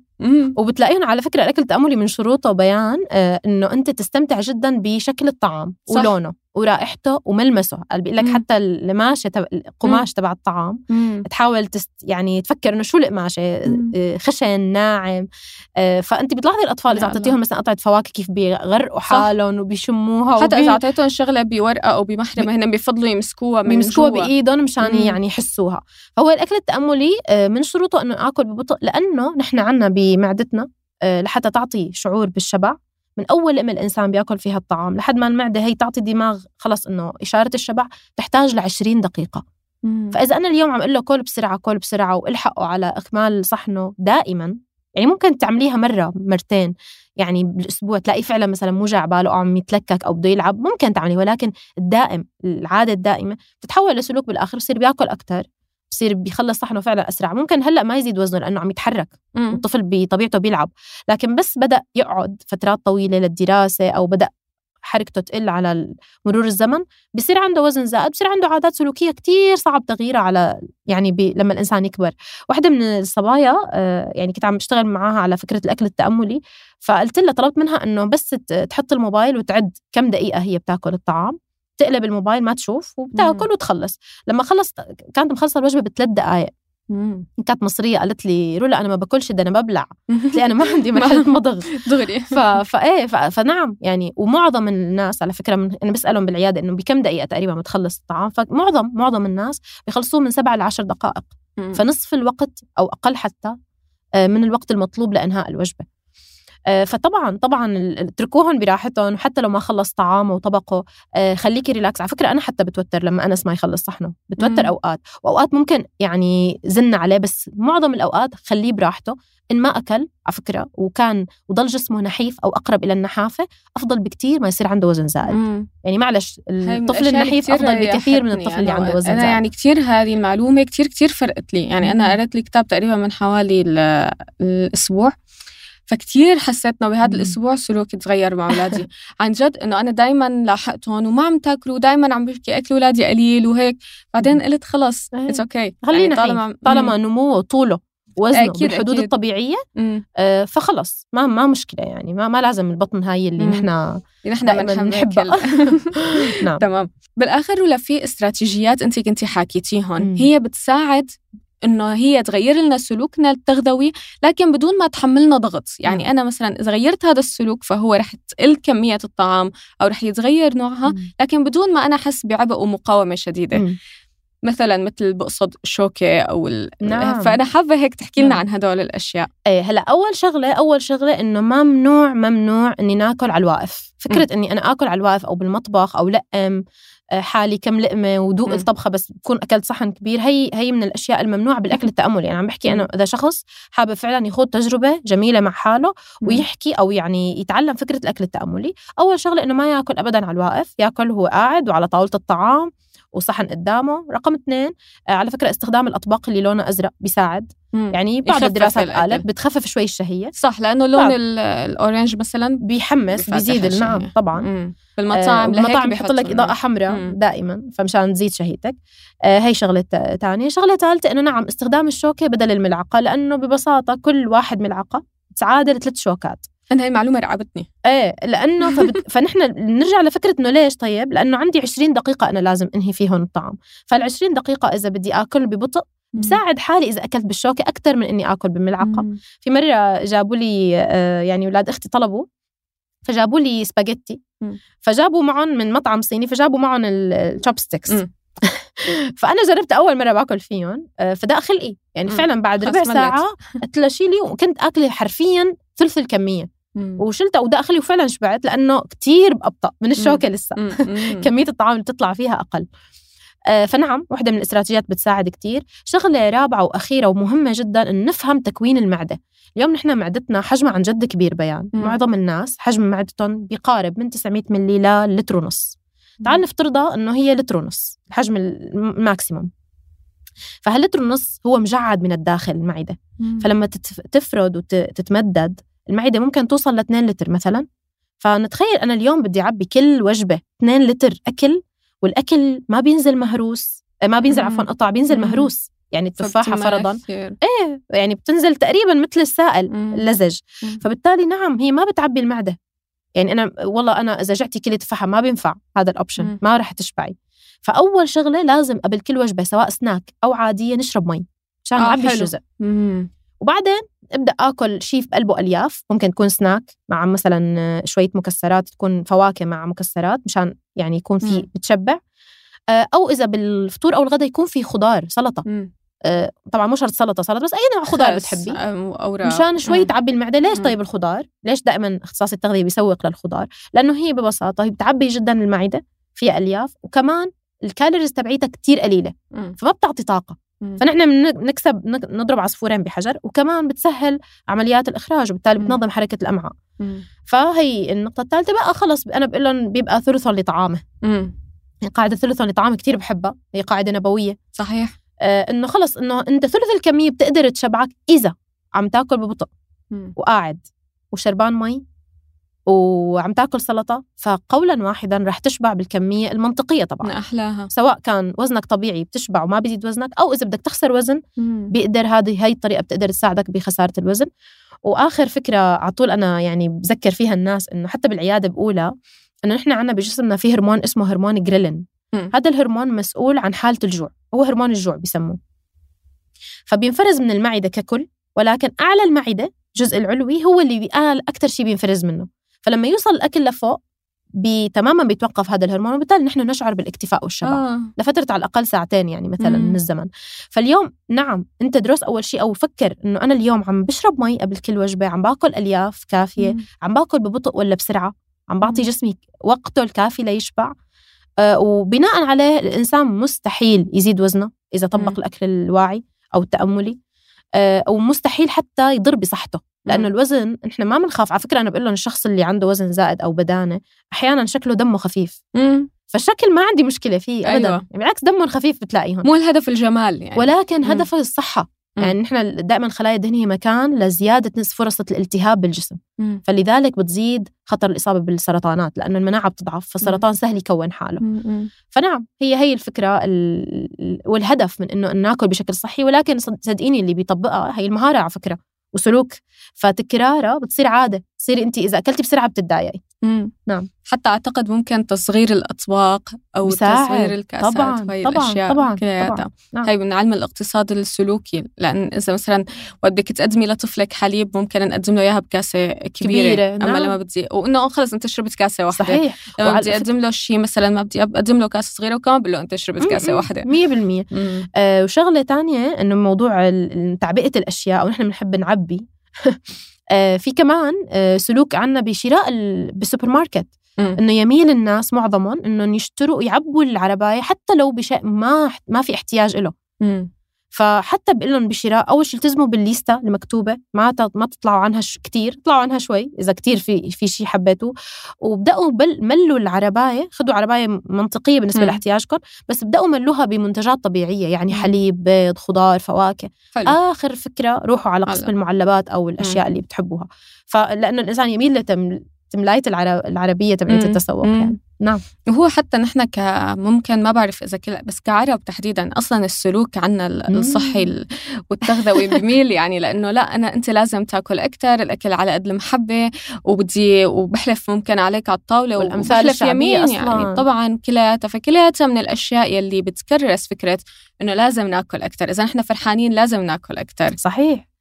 وبتلاقيهم على فكرة الاكل التاملي من شروطه بيان آه، إنه أنت تستمتع جدا بشكل الطعام صح. ولونه ورائحته وملمسه قال بيقول لك. حتى القماشه تبع القماش تبع الطعام مم. تحاول تست يعني تفكر إنه شو القماشه مم. آه، خشن ناعم آه، فأنت بتلاحظي الأطفال إذا. أعطيتيهم مثلا قطعة فواكه كيف بيغرقوا. حالهم وبيشموها حتى وبي- اذا أعطيتهم شغلة بورقه أو بمحرمه هن بيفضلوا يمسكوها من بيمسكوها جوا. بإيدهم مشان. يعني يحسوها فهو الأكل التأملي آه، من شروطه إنه اكل ببطء لأنه نحن عنا بمعدتنا آه، لحتى تعطي شعور بالشبع من أول لقمه الإنسان بيأكل فيها الطعام لحد ما المعدة هي تعطي دماغ خلص إنه إشارة الشبع تحتاج ل 20 دقيقة. مم. فإذا أنا اليوم عم أقول له كل بسرعة كل بسرعة وإلحقه على إكمال صحنه دائما يعني ممكن تعمليها مرة مرتين يعني بالأسبوع تلاقي فعلا مثلا موجع باله أو عم يتلكك أو بده يلعب ممكن تعملي ولكن الدائم العادة الدائمة بتتحول لسلوك بالآخر بصير بيأكل أكثر بصير بيخلص صحنه فعلا أسرع. ممكن هلأ ما يزيد وزنه لأنه عم يتحرك. مم. الطفل بطبيعته بيلعب. لكن بس بدأ يقعد فترات طويلة للدراسة أو بدأ حركته تقل على مرور الزمن بصير عنده وزن زائد بصير عنده عادات سلوكية كتير صعب تغييرها على يعني بي لما الإنسان يكبر. واحدة من الصبايا آه، يعني كنت عم بشتغل معاها على فكرة الأكل التأملي فقلت لها طلبت منها إنه بس تحط الموبايل وتعد كم دقيقة هي بتاكل الطعام. تقلب الموبايل ما تشوف وبتاكل وتخلص لما خلص كانت مخلصة الوجبة بثلاث دقائق. كانت مصرية قالت لي رولا أنا ما باكلش ده أنا ببلع. قلت لي أنا ما عندي <laughs> مرحله مضغ. دغري. ف... فايه ف... فنعم يعني ومعظم الناس على فكرة من... أنا بسألهم بالعيادة إنه بكم دقيقة تقريبا بتخلص الطعام؟ فمعظم معظم الناس بيخلصوه من سبعة ل 10 دقائق. فنصف الوقت أو أقل حتى آه، من الوقت المطلوب لإنهاء الوجبة. فطبعا طبعا اتركوهم براحتهم وحتى لو ما خلص طعامه وطبقه. آه، خليكي relax على فكرة أنا حتى بتوتر لما أنس ما يخلص صحنه بتوتر مم. أوقات. وأوقات ممكن يعني زن عليه بس معظم الأوقات خليه براحته. إن ما أكل على فكرة وكان وضل جسمه نحيف أو أقرب إلى النحافة أفضل بكثير ما يصير عنده وزن زائد مم. يعني معلش الطفل النحيف أفضل بكثير من الطفل اللي عنده وزن أنا زائد أنا يعني كثير هذه المعلومة كثير كثير فرقت لي. يعني أنا قرأت لي كتاب تقريبا من حوالي الأسبوع. فكتير حسيت انه بهذا الأسبوع سلوكي تغير مع <laughs> أولادي. عن جد إنه أنا دائما لاحقتهم وما عم تاكلوا دائما عم بحكي أكل أولادي قليل وهيك. بعدين قلت خلص it's okay. خلينا يعني طالما طالما نموه وطوله وزنه أكيد بالحدود أكيد. الطبيعية آه فخلص. ما ما مشكلة يعني. ما ما لازم البطن هاي اللي نحن نحن بنحبها. <laughs> نعم. <laughs> تمام. بالآخر ولا في استراتيجيات أنت كنتي حاكيتيهم هي بتساعد إنه هي تغير لنا سلوكنا التغذوي لكن بدون ما تحملنا ضغط. يعني أنا مثلا إذا غيرت هذا السلوك فهو رح تقل كمية الطعام أو رح يتغير نوعها لكن بدون ما أنا أحس بعبء ومقاومة شديدة. مثلا مثل بقصد شوكة أو ال... نعم. فأنا حابة هيك تحكي لنا نعم. عن هدول الأشياء. إيه هلأ أول شغلة أول شغلة إنه ممنوع ممنوع إني ناكل على الواقف. فكرة م. إني أنا آكل على الواقف أو بالمطبخ أو لقم حالي كم لقمة ودوق الطبخة بس بكون أكلت صحن كبير. هي هي من الأشياء الممنوعة بالأكل التأملي. يعني عم بحكي أنا إذا شخص حابب فعلا يخوض تجربة جميلة مع حاله ويحكي أو يعني يتعلم فكرة الأكل التأملي أول شغلة إنه ما يأكل ابدا على الواقف يأكل وهو قاعد وعلى طاولة الطعام. وصحن قدامه. رقم اثنين آه، على فكرة استخدام الأطباق اللي لونها أزرق بيساعد. مم. يعني بعض الدراسات قالت بتخفف شوي الشهية. صح لأنه لون الأورنج مثلا بيحمس بيزيد نعم طبعا. مم. بالمطاعم آه المطاعم بيحط لك إضاءة حمراء دائما فمشان تزيد شهيتك. آه هي شغلة ثانية شغلة ثالثة إنه نعم استخدام الشوكة بدل الملعقة لأنه ببساطة كل واحد ملعقة تعادل ثلاث شوكات. أنا هاي المعلومة رعبتني. إيه لأنه فبت... <laughs> فنحن نرجع لفكرة إنه ليش طيب؟ لأنه عندي 20 دقيقة أنا لازم أنهي فيهم الطعام. فال 20 دقيقة إذا بدي آكل ببطء بساعد حالي إذا أكلت بالشوكة أكثر من إني آكل بالملعقة. مم. في مرة جابوا لي آه، يعني أولاد أختي طلبوا فجابوا لي سباجيتي. فجابوا معهم من مطعم صيني فجابوا معهم ال chopsticks <laughs> فأنا جربت أول مرة باكل فيهم آه، فضاق خلقي. يعني فعلا بعد ربع ساعة قلت له شيلي وكنت اكله حرفيا ثلث الكمية. وشلتها وداخت وفعلا شبعت لأنه كتير ابطا من الشوكة لسه. <laughs> كمية الطعام اللي بتطلع فيها أقل. آه فنعم واحدة من الاستراتيجيات بتساعد كتير. شغلة رابعة وأخيرة ومهمة جدا أن نفهم تكوين المعدة. اليوم نحن معدتنا حجمها عن جد كبير بيان. مم. معظم الناس حجم معدتهم بيقارب من 900 ملي للتر ونص. تعال نفترضها أنه هي لتر ونص الحجم الماكسيموم فهاللتر ونص هو مجعد من الداخل المعدة. مم. فلما تفرد وتتمدد المعدة ممكن توصل ل 2 لتر مثلا. فنتخيل أنا اليوم بدي أعبي كل وجبة 2 لتر أكل والأكل ما بينزل مهروس آه، ما بينزل عفوا قطع بينزل مهروس. يعني التفاحة فرضا. إيه يعني بتنزل تقريبا مثل السائل اللزج. فبالتالي نعم هي ما بتعبي المعدة. يعني أنا والله أنا إذا جعتي كل تفاحة ما بينفع هذا الأوبشن ما رح تشبعي. فأول شغلة لازم قبل كل وجبة سواء سناك أو عادية نشرب مي عشان آه نعبي الجزء. وبعدين ابدأ آكل شيء في قلبه ألياف ممكن تكون سناك مع مثلا شوية مكسرات تكون فواكه مع مكسرات مشان يعني يكون في بتشبع آه، أو إذا بالفطور أو الغداء يكون في خضار سلطة. مم. آه، طبعا مو شرط سلطة سلطة بس أي نوع خضار بتحبي أوراق. مشان شوي تعبي المعدة. ليش طيب الخضار؟ ليش دائما إختصاص التغذية بيسوق للخضار؟ لأنه هي ببساطة هي بتعبي جدا المعدة فيها ألياف وكمان الكالوريز تبعيتها كتير قليلة. فما بتعطي طاقة. فنحن بنكسب نضرب عصفورين بحجر وكمان بتسهل عمليات الإخراج وبالتالي بتنظم حركة الأمعاء. فهي النقطة الثالثة بقى خلص أنا بقول لهم بيبقى ثلث لطعامه. قاعدة ثلث لطعامه كثير بحبها هي قاعدة نبوية. صحيح. آه إنه خلص إنه أنت ثلث الكمية بتقدر تشبعك إذا عم تاكل ببطء وقاعد وشربان مي وعم تاكل سلطة فقولا واحدا رح تشبع بالكمية المنطقية طبعا. أحلاها. سواء كان وزنك طبيعي بتشبع وما بيزيد وزنك أو إذا بدك تخسر وزن بيقدر هذه هي الطريقة بتقدر تساعدك بخسارة الوزن. وآخر فكرة على طول أنا يعني بذكر فيها الناس إنه حتى بالعيادة بقولها إنه نحن عندنا بجسمنا في هرمون اسمه هرمون جريلين. هذا الهرمون مسؤول عن حالة الجوع هو هرمون الجوع بسموه. فبينفرز من المعدة ككل ولكن أعلى المعدة الجزء العلوي هو اللي بيقال أكثر شيء بينفرز منه. فلما يوصل الأكل لفوق تماما بيتوقف هذا الهرمون وبالتالي نحن نشعر بالاكتفاء والشبع آه. لفترة على الأقل ساعتين يعني مثلا مم. من الزمن فاليوم نعم أنت درس أول شيء أو فكر إنه أنا اليوم عم بشرب مي قبل كل وجبة عم باكل ألياف كافية مم. عم باكل ببطء ولا بسرعة عم بعطي جسمي وقته الكافي ليشبع آه وبناء عليه الإنسان مستحيل يزيد وزنه إذا طبق مم. الأكل الواعي أو التأملي آه أو مستحيل حتى يضر بصحته لأنه الوزن إحنا ما بنخاف. على فكرة أنا بقول لهم الشخص اللي عنده وزن زائد أو بدانة أحيانا شكله دمه خفيف. مم. فالشكل ما عندي مشكلة فيه ابدا. أيوة. يعني بالعكس دمهم خفيف بتلاقيهم. مو الهدف الجمال يعني. ولكن هدفه الصحة. يعني نحن دائما خلايا الدهن هي مكان لزيادة نسبه فرص الالتهاب بالجسم. مم. فلذلك بتزيد خطر الإصابة بالسرطانات لأنه المناعة بتضعف فالسرطان سهل يكون حاله. مم. فنعم هي هي الفكرة والهدف من إنه ناكل بشكل صحي ولكن صدقيني اللي بيطبقها هي المهارة على فكرة. وسلوك. فتكرارها بتصير عادة تصير انت إذا أكلتي بسرعة بتتضايقي. نعم حتى أعتقد ممكن تصغير الأطباق أو بساعد. تصغير الكأسات طبعا وهي طبعا الأشياء طبعا, طبعا. نعم. هي من علم الاقتصاد السلوكي لأن إذا مثلا بدك تقدمي لطفلك حليب ممكن نقدم له إياها بكاسة كبيرة, كبيرة. أما نعم. لما بدي وإنه خلص أنت شربت كاسة واحدة صحيح لما بدي أقدم له شيء مثلا ما بدي أقدم له كاسة صغيرة وكمان بقول له أنت شربت كاسة واحدة 100% آه وشغلة ثانية إنه موضوع تعبئة الأشياء ونحن بنحب نعبي آه <laughs> في كمان آه سلوك عنا بشراء بالسوبر ماركت إنه يميل الناس معظمهم إنهم يشتروا يعبوا العرباية حتى لو بشيء ما ما في احتياج له فحتى بقول لهم بشراء أول شيء التزموا بالليستا المكتوبة ما ما تطلعوا عنها كثير اطلعوا عنها شوي إذا كثير في في شيء حبيتوه وبدأوا بل ملوا العرباية خذوا عرباية منطقية بالنسبة م. لاحتياجكم بس بدأوا ملوها بمنتجات طبيعية يعني حليب بيض خضار فواكه حلو. آخر فكرة روحوا على قسم المعلبات أو الأشياء م. اللي بتحبوها فلأنه الإنسان يميل لتم تملايه العربية تبعت التسوق يعني. نعم. وهو حتى نحن كممكن ما بعرف إذا كل بس كعرب تحديدا أصلا السلوك عنا الصحي والتغذوي بميل يعني لأنه لا أنا أنت لازم تأكل أكثر الأكل على قد المحبة وبدي وبحلف ممكن عليك على الطاولة والأمثال الشعبية أصلاً. يعني طبعا كلياتها فكلياتها من الأشياء يلي بتكرس فكرة إنه لازم نأكل أكثر إذا نحن فرحانين لازم نأكل أكثر صحيح.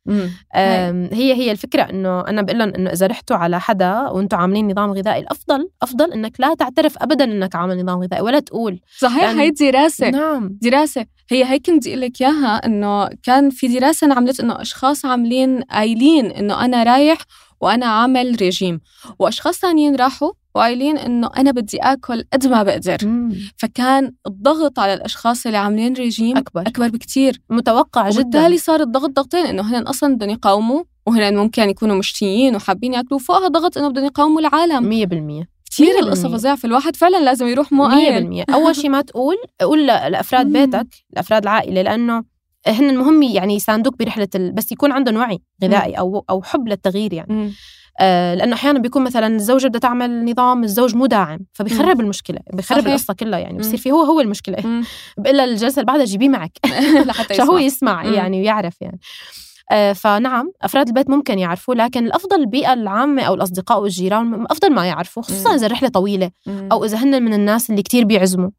هي هي الفكرة إنه أنا بقول لهم إنه إذا رحتوا على حدا وأنتم عاملين نظام غذائي الأفضل أفضل إنك لا تعترف ابدا إنك عامل نظام غذائي ولا تقول. صحيح يعني هي دراسة. نعم. دراسة. هي هي كنت أقول لك إياها إنه كان في دراسة انعملت إنه أشخاص عاملين قايلين إنه أنا رايح وأنا عامل ريجيم وأشخاص ثانيين راحوا وقايلين إنه أنا بدي آكل قد ما بقدر. مم. فكان الضغط على الأشخاص اللي عاملين ريجيم أكبر. أكبر بكثير متوقع جدا. وبالتالي صار الضغط ضغطين إنه هن أصلا بدهم يقاوموا وهن ممكن يكونوا مشتيين وحابين يأكلوا. فوقها ضغط إنه بدهم يقاوموا العالم. 100% كثير القصة فظيعة فالواحد فعلا لازم يروح مو 100% أول شيء ما تقول قول لأفراد بيتك لأفراد العائلة لأنه هن المهم يعني يساندوك برحلة ال... بس يكون عندهم وعي غذائي أو أو حب للتغيير يعني. آه لأنه أحيانا بيكون مثلا الزوجه بدها تعمل نظام الزوج مو داعم فبيخرب المشكلة بيخرب صحيح. القصة كلها يعني بصير في هو هو المشكلة مم. <laughs> بقول لها الجلسة اللي بعدها جيبيه معك <laughs> لحتى <laughs> يسمع هو يسمع مم. يعني ويعرف يعني آه فنعم أفراد البيت ممكن يعرفوا لكن الأفضل البيئة العامة أو الأصدقاء والجيران أفضل ما يعرفوا خصوصا مم. إذا الرحلة طويلة مم. أو إذا هن من الناس اللي كتير بيعزموا مم.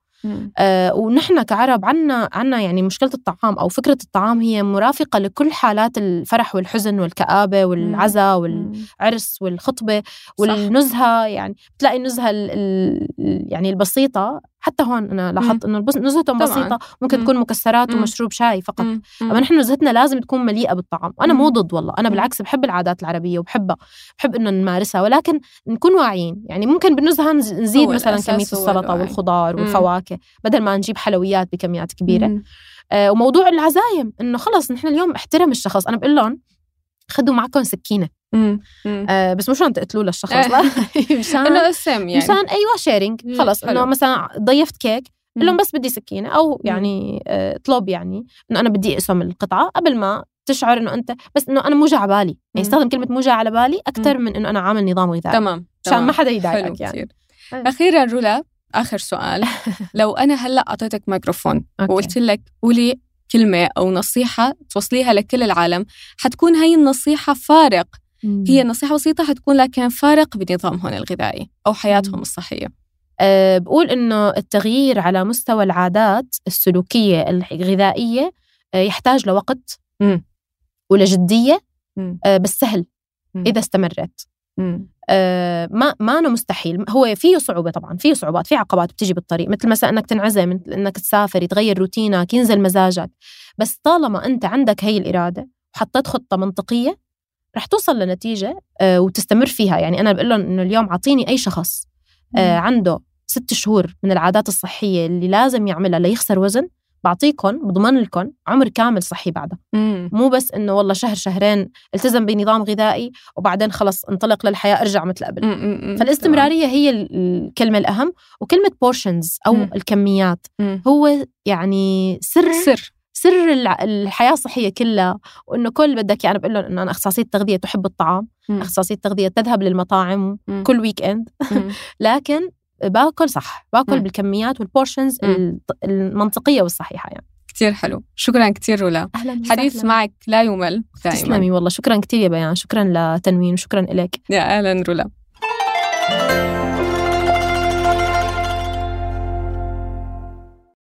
آه ونحن كعرب عنا عنا يعني مشكلة الطعام أو فكرة الطعام هي مرافقة لكل حالات الفرح والحزن والكآبة والعزاء والعرس والخطبة والنزهة يعني بتلاقي النزهة ال- ال- يعني البسيطة حتى هون أنا لاحظت إنه نزهتهم. بسيطة ممكن مم. تكون مكسرات مم. ومشروب شاي فقط مم. أما نحن نزهتنا لازم تكون مليئة بالطعام أنا. مو ضد والله أنا. بالعكس بحب العادات العربية وبحبها بحب إنه نمارسها ولكن نكون واعيين يعني ممكن بالنزهة نز- نزيد مثلا كمية السلطة. والخضار مم. والفواكه بدل ما نجيب حلويات بكميات كبيرة مم. آه وموضوع العزايم إنه خلص نحن اليوم احترم الشخص أنا بقول لهم خدوا معكم سكينة مم. مم. آه بس مش عم تقتلوا للشخص لا <laughs> مشان <laughs> إنه قسم يعني مشان أيوه sharing. خلص. إنه مثلا ضيفت كيك قل لهم. بس بدي سكينة أو يعني آه، اطلب يعني إنه أنا بدي أقسم القطعة قبل ما تشعر إنه أنت بس إنه أنا مو جا على بالي. يعني استخدم كلمة مو جا على بالي أكثر من إنه أنا عامل نظام غذائي تمام عشان. ما حدا يضايقك يعني كتير. أيوة. أخيرا رولا آخر سؤال لو أنا هلأ أعطيتك ميكروفون. وقلت لك قولي كلمة أو نصيحة توصليها لكل العالم حتكون هي النصيحة فارق هي نصيحة بسيطة حتكون لكن فارق بنظامهم الغذائي أو حياتهم مم. الصحية أه بقول إنه التغيير على مستوى العادات السلوكية الغذائية أه يحتاج لوقت مم. ولجدية. أه بس سهل. إذا استمرت آه ما ما أنا مستحيل. هو فيه صعوبة طبعا فيه صعوبات في عقبات بتيجي بالطريق مثل مثلا إنك تنعزل مثل إنك تسافر يتغير روتينك ينزل مزاجك. بس طالما أنت عندك هي الإرادة وحطيت خطة منطقية رح توصل لنتيجة آه وتستمر فيها. يعني أنا بقول لهم إنه اليوم أعطيني أي شخص آه عنده ست شهور من العادات الصحية اللي لازم يعملها ليخسر وزن بعطيكم بضمن لكم عمر كامل صحي بعدها مم. مو بس إنه والله شهر شهرين التزم بنظام غذائي وبعدين خلص انطلق للحياة ارجع مثل قبل مم. فالاستمرارية هي الكلمة الأهم وكلمة portions أو مم. الكميات مم. هو يعني سر سر سر الحياة الصحية كلها وإنه كل بدك يعني بقول لهم إنه أنا اخصائيه تغذية تحب الطعام مم. اخصائيه تغذية تذهب للمطاعم مم. كل weekend. <laughs> لكن باكل صح. باكل مم. بالكميات وال portions مم. المنطقية والصحيحة يعني. كتير حلو. شكرا كتير رولا. الحديث معك لا يمل دائما. تسلمي والله. شكرا كثير يا بيان. شكرا لتنوين. وشكرا لك يا أهلا رولا.